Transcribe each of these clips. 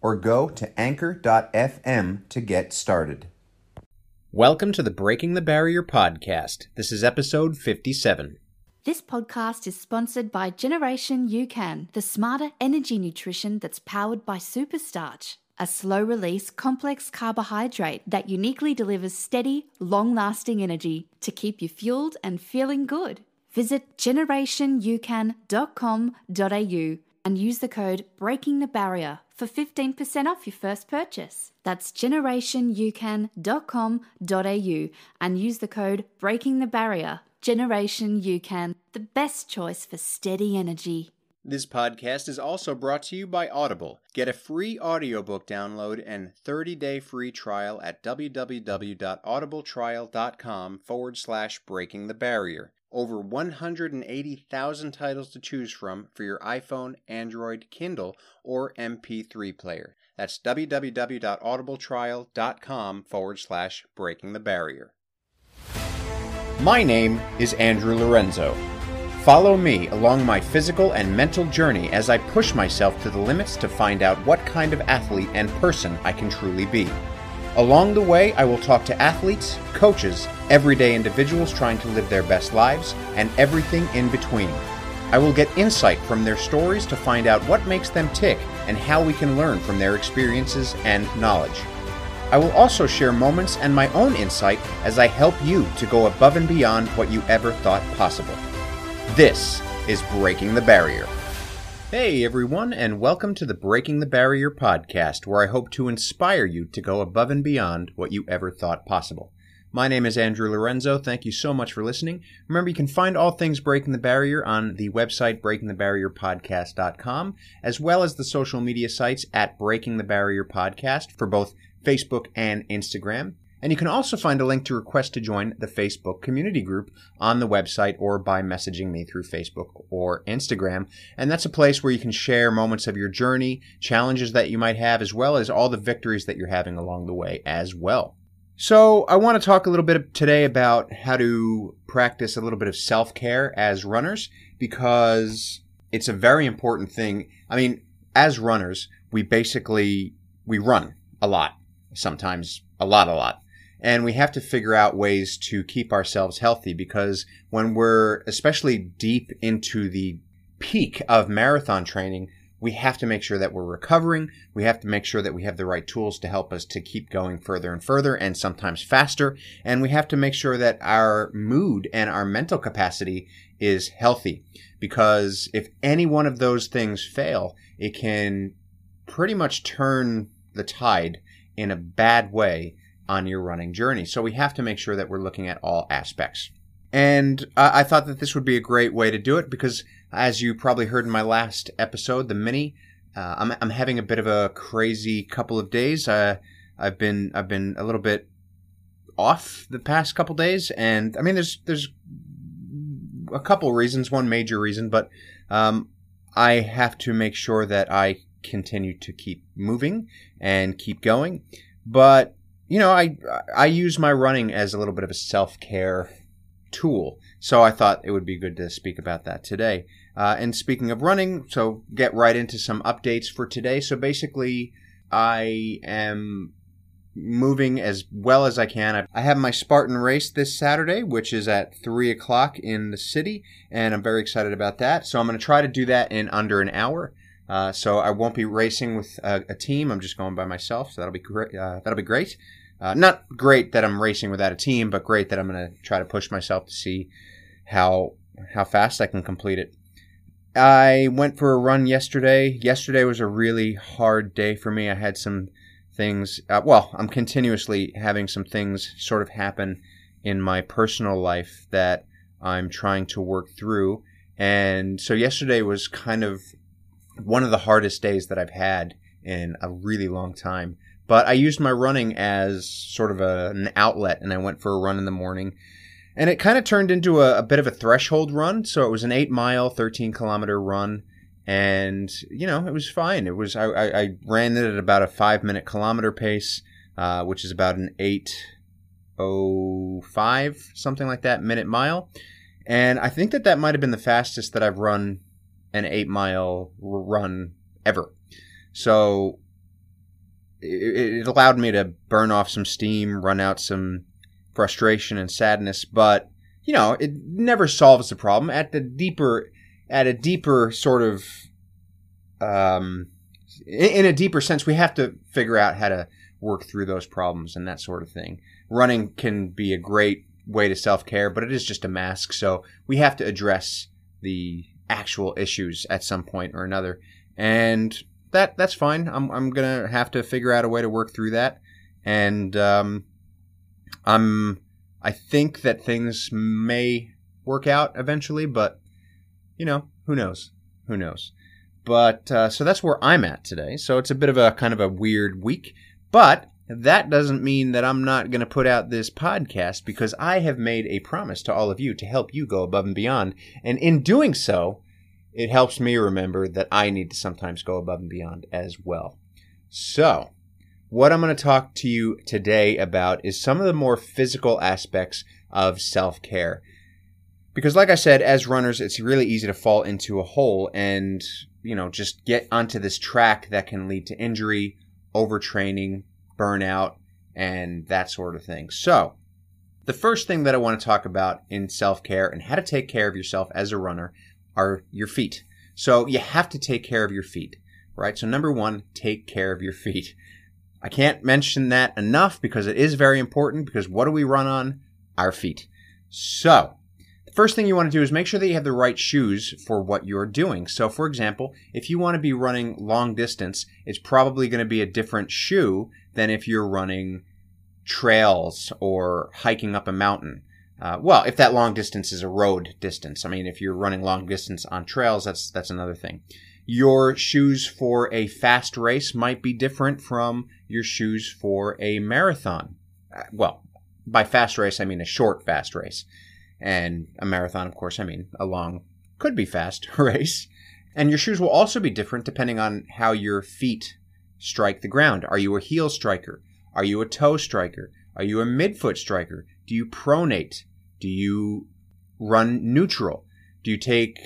or go to anchor.fm to get started. Welcome to the Breaking the Barrier podcast. This is episode 57. This podcast is sponsored by Generation UCAN, the smarter energy nutrition that's powered by Superstarch, a slow release complex carbohydrate that uniquely delivers steady, long lasting energy to keep you fueled and feeling good. Visit generationucan.com.au and use the code Breaking the Barrier for 15% off your first purchase. That's generationucan.com.au and use the code Breaking the Barrier. Generation UCAN, the best choice for steady energy. This podcast is also brought to you by Audible. Get a free audiobook download and 30-day free trial at www.audibletrial.com forward slash breaking the barrier. Over 180,000 titles to choose from for your iPhone, Android, Kindle, or MP3 player. That's www.audibletrial.com forward slash breaking the barrier. My name is Andrew Lorenzo. Follow me along my physical and mental journey as I push myself to the limits to find out what kind of athlete and person I can truly be. Along the way, I will talk to athletes, coaches, everyday individuals trying to live their best lives, and everything in between. I will get insight from their stories to find out what makes them tick and how we can learn from their experiences and knowledge. I will also share moments and my own insight as I help you to go above and beyond what you ever thought possible. This is Breaking the Barrier. Hey everyone, and welcome to the Breaking the Barrier podcast, where I hope to inspire you to go above and beyond what you ever thought possible. My name is Andrew Lorenzo. Thank you so much for listening. Remember, you can find all things Breaking the Barrier on the website breakingthebarrierpodcast.com, as well as the social media sites at Breaking the Barrier Podcast for both Facebook and Instagram. And you can also find a link to request to join the Facebook community group on the website or by messaging me through Facebook or Instagram. And that's a place where you can share moments of your journey, challenges that you might have, as well as all the victories that you're having along the way as well. So, I want to talk a little bit today about how to practice a little bit of self care as runners because it's a very important thing. I mean, as runners, we basically we run a lot, sometimes a lot, a lot. And we have to figure out ways to keep ourselves healthy because when we're especially deep into the peak of marathon training, we have to make sure that we're recovering. We have to make sure that we have the right tools to help us to keep going further and further and sometimes faster. And we have to make sure that our mood and our mental capacity is healthy because if any one of those things fail, it can pretty much turn the tide in a bad way on your running journey. So we have to make sure that we're looking at all aspects. And uh, I thought that this would be a great way to do it because, as you probably heard in my last episode, the mini, uh, I'm, I'm having a bit of a crazy couple of days. Uh, I've been I've been a little bit off the past couple days, and I mean, there's there's a couple reasons. One major reason, but um, I have to make sure that I continue to keep moving and keep going. But you know, I I use my running as a little bit of a self care tool. So I thought it would be good to speak about that today. Uh, and speaking of running, so get right into some updates for today. So basically, I am moving as well as I can. I have my Spartan race this Saturday, which is at 3 o'clock in the city, and I'm very excited about that. So I'm going to try to do that in under an hour. Uh, so I won't be racing with a, a, team. I'm just going by myself. So that'll be great. Uh, that'll be great. Uh, not great that I'm racing without a team, but great that I'm going to try to push myself to see how how fast I can complete it. I went for a run yesterday. Yesterday was a really hard day for me. I had some things. Uh, well, I'm continuously having some things sort of happen in my personal life that I'm trying to work through. And so yesterday was kind of one of the hardest days that I've had in a really long time. But I used my running as sort of a, an outlet, and I went for a run in the morning. And it kind of turned into a, a bit of a threshold run. So it was an eight mile, 13 kilometer run. And, you know, it was fine. It was, I, I, I ran it at about a five minute kilometer pace, uh, which is about an 805, something like that, minute mile. And I think that that might have been the fastest that I've run an eight mile run ever. So it, it allowed me to burn off some steam, run out some frustration and sadness, but you know, it never solves the problem. At the deeper, at a deeper sort of, um, in a deeper sense, we have to figure out how to work through those problems and that sort of thing. Running can be a great way to self care, but it is just a mask. So we have to address the actual issues at some point or another. And that that's fine. I'm I'm gonna have to figure out a way to work through that, and um, I'm I think that things may work out eventually, but you know who knows? Who knows? But uh, so that's where I'm at today. So it's a bit of a kind of a weird week, but that doesn't mean that I'm not going to put out this podcast because I have made a promise to all of you to help you go above and beyond. And in doing so, it helps me remember that I need to sometimes go above and beyond as well. So, what I'm going to talk to you today about is some of the more physical aspects of self care. Because, like I said, as runners, it's really easy to fall into a hole and, you know, just get onto this track that can lead to injury, overtraining, burnout, and that sort of thing. So, the first thing that I want to talk about in self care and how to take care of yourself as a runner are your feet. So you have to take care of your feet, right? So number one, take care of your feet. I can't mention that enough because it is very important because what do we run on? Our feet. So, the first thing you want to do is make sure that you have the right shoes for what you're doing. So, for example, if you want to be running long distance, it's probably going to be a different shoe than if you're running trails or hiking up a mountain. Uh, well, if that long distance is a road distance, I mean, if you're running long distance on trails, that's that's another thing. Your shoes for a fast race might be different from your shoes for a marathon. Uh, well, by fast race, I mean a short fast race, and a marathon, of course, I mean a long, could be fast race. And your shoes will also be different depending on how your feet strike the ground. Are you a heel striker? Are you a toe striker? Are you a midfoot striker? Do you pronate? Do you run neutral? Do you take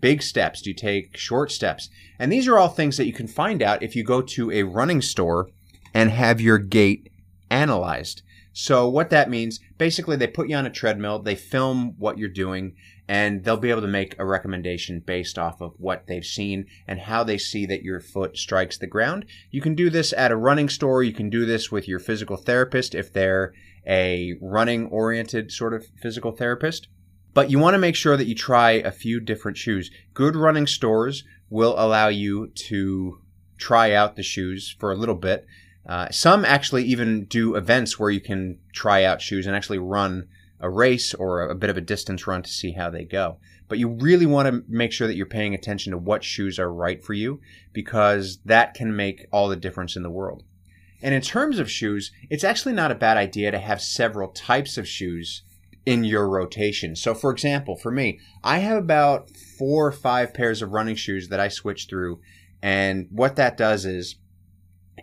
big steps? Do you take short steps? And these are all things that you can find out if you go to a running store and have your gait analyzed. So what that means, basically they put you on a treadmill, they film what you're doing, and they'll be able to make a recommendation based off of what they've seen and how they see that your foot strikes the ground. You can do this at a running store, you can do this with your physical therapist if they're a running oriented sort of physical therapist. But you want to make sure that you try a few different shoes. Good running stores will allow you to try out the shoes for a little bit. Uh, some actually even do events where you can try out shoes and actually run a race or a, a bit of a distance run to see how they go. But you really want to make sure that you're paying attention to what shoes are right for you because that can make all the difference in the world. And in terms of shoes, it's actually not a bad idea to have several types of shoes in your rotation. So, for example, for me, I have about four or five pairs of running shoes that I switch through. And what that does is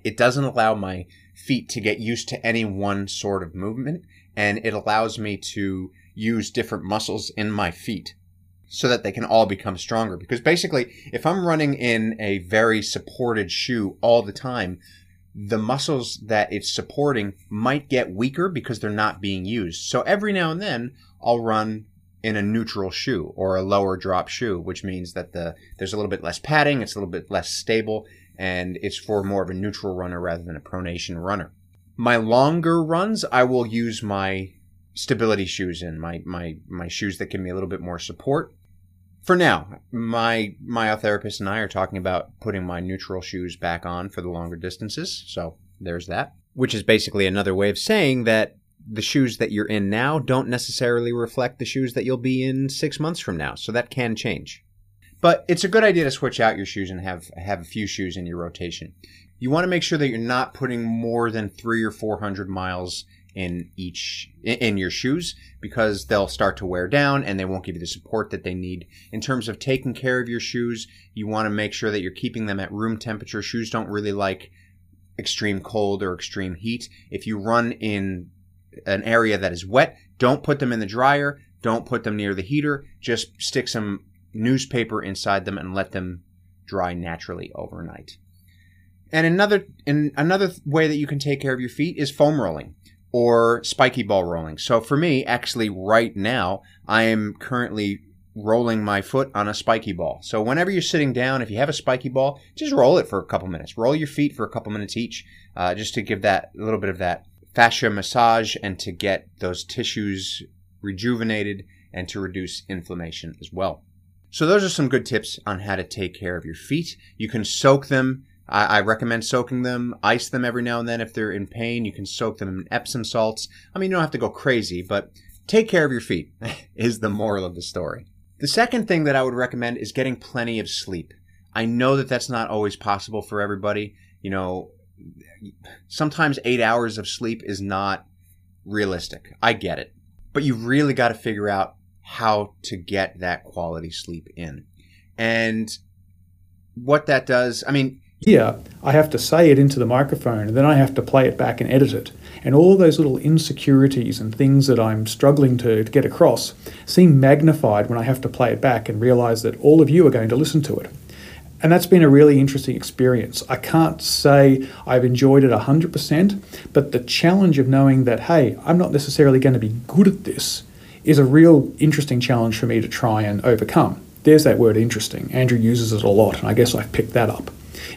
it doesn't allow my feet to get used to any one sort of movement. And it allows me to use different muscles in my feet so that they can all become stronger. Because basically, if I'm running in a very supported shoe all the time, the muscles that it's supporting might get weaker because they're not being used. So every now and then I'll run in a neutral shoe or a lower drop shoe, which means that the there's a little bit less padding, it's a little bit less stable, and it's for more of a neutral runner rather than a pronation runner. My longer runs, I will use my stability shoes in, my my my shoes that give me a little bit more support for now, my myotherapist and I are talking about putting my neutral shoes back on for the longer distances. So there's that, which is basically another way of saying that the shoes that you're in now don't necessarily reflect the shoes that you'll be in six months from now. So that can change. But it's a good idea to switch out your shoes and have have a few shoes in your rotation. you want to make sure that you're not putting more than three or 400 miles in each in your shoes because they'll start to wear down and they won't give you the support that they need. In terms of taking care of your shoes you want to make sure that you're keeping them at room temperature. Shoes don't really like extreme cold or extreme heat. If you run in an area that is wet don't put them in the dryer. Don't put them near the heater. Just stick some newspaper inside them and let them dry naturally overnight. And another in another way that you can take care of your feet is foam rolling or spiky ball rolling. So for me, actually, right now, I am currently rolling my foot on a spiky ball. So whenever you're sitting down, if you have a spiky ball, just roll it for a couple minutes. Roll your feet for a couple minutes each, uh, just to give that a little bit of that fascia massage and to get those tissues rejuvenated and to reduce inflammation as well. So those are some good tips on how to take care of your feet. You can soak them I, I, recommend soaking them, ice them every now and then if they're in pain. You can soak them in Epsom salts. I mean, you don't have to go crazy, but take care of your feet is the moral of the story. The second thing that I would recommend is getting plenty of sleep. I know that that's not always possible for everybody. You know, sometimes eight hours of sleep is not realistic. I get it. But you really got to figure out how to get that quality sleep in. And what that does, I mean, here, I have to say it into the microphone and then I have to play it back and edit it. And all those little insecurities and things that I'm struggling to, to get across seem magnified when I have to play it back and realize that all of you are going to listen to it. And that's been a really interesting experience. I can't say I've enjoyed it 100%, but the challenge of knowing that, hey, I'm not necessarily going to be good at this is a real interesting challenge for me to try and overcome. There's that word interesting. Andrew uses it a lot, and I guess I've picked that up.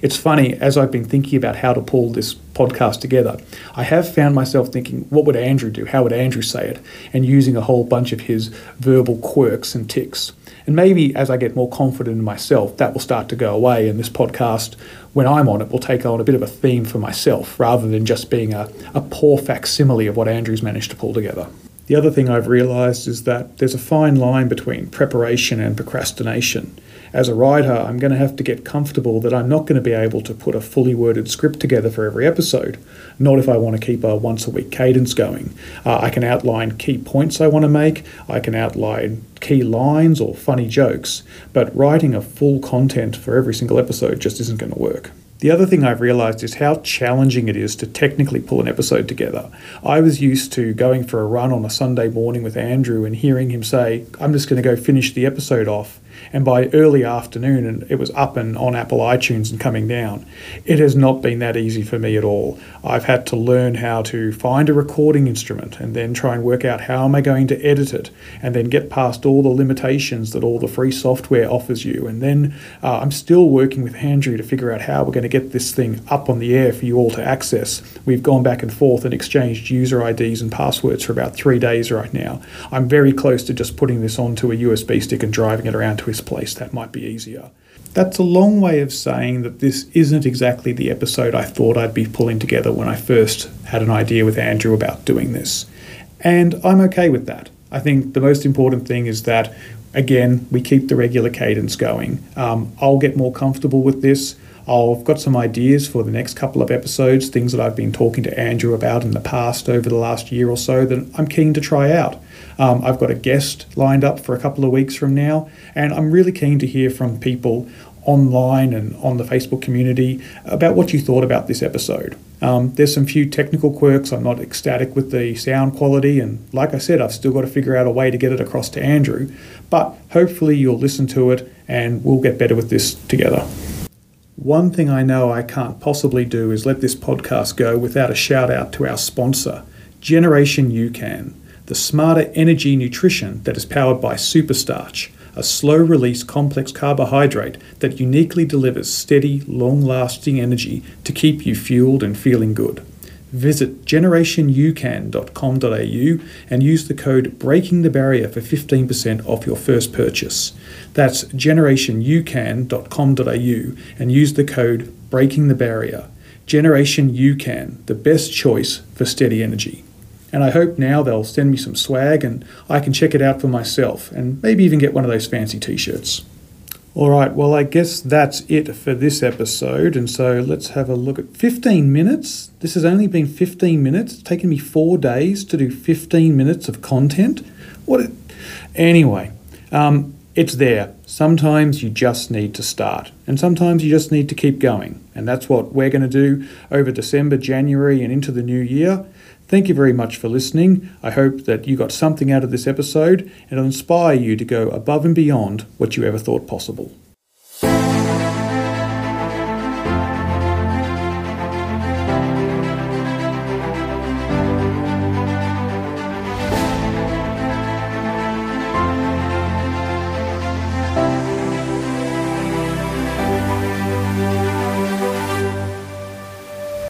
It's funny, as I've been thinking about how to pull this podcast together, I have found myself thinking, what would Andrew do? How would Andrew say it? And using a whole bunch of his verbal quirks and ticks. And maybe as I get more confident in myself, that will start to go away. And this podcast, when I'm on it, will take on a bit of a theme for myself rather than just being a, a poor facsimile of what Andrew's managed to pull together. The other thing I've realised is that there's a fine line between preparation and procrastination as a writer, I'm going to have to get comfortable that I'm not going to be able to put a fully worded script together for every episode, not if I want to keep a once a week cadence going. Uh, I can outline key points I want to make, I can outline key lines or funny jokes, but writing a full content for every single episode just isn't going to work. The other thing I've realized is how challenging it is to technically pull an episode together. I was used to going for a run on a Sunday morning with Andrew and hearing him say, I'm just going to go finish the episode off and by early afternoon, and it was up and on Apple iTunes and coming down. It has not been that easy for me at all. I've had to learn how to find a recording instrument and then try and work out how am I going to edit it, and then get past all the limitations that all the free software offers you. And then uh, I'm still working with Andrew to figure out how we're going to get this thing up on the air for you all to access. We've gone back and forth and exchanged user IDs and passwords for about three days right now. I'm very close to just putting this onto a USB stick and driving it around to his place. That might be easier. That's a long way of saying that this isn't exactly the episode I thought I'd be pulling together when I first had an idea with Andrew about doing this. And I'm okay with that. I think the most important thing is that, again, we keep the regular cadence going. Um, I'll get more comfortable with this. I've got some ideas for the next couple of episodes, things that I've been talking to Andrew about in the past over the last year or so that I'm keen to try out. Um, I've got a guest lined up for a couple of weeks from now, and I'm really keen to hear from people online and on the Facebook community about what you thought about this episode. Um, there's some few technical quirks. I'm not ecstatic with the sound quality, and like I said, I've still got to figure out a way to get it across to Andrew. But hopefully, you'll listen to it and we'll get better with this together. One thing I know I can't possibly do is let this podcast go without a shout out to our sponsor, Generation UCAN the smarter energy nutrition that is powered by superstarch, a slow release complex carbohydrate that uniquely delivers steady, long lasting energy to keep you fueled and feeling good. Visit generationucan.com.au and use the code Breaking the Barrier for 15% off your first purchase. That's generationucan.com.au and use the code Breaking the Barrier. Generation UCAN, the best choice for steady energy. And I hope now they'll send me some swag and I can check it out for myself and maybe even get one of those fancy t shirts. All right, well, I guess that's it for this episode. And so let's have a look at 15 minutes. This has only been 15 minutes. It's taken me four days to do 15 minutes of content. What? A, anyway, um, it's there. Sometimes you just need to start, and sometimes you just need to keep going. And that's what we're going to do over December, January, and into the new year. Thank you very much for listening. I hope that you got something out of this episode and it'll inspire you to go above and beyond what you ever thought possible.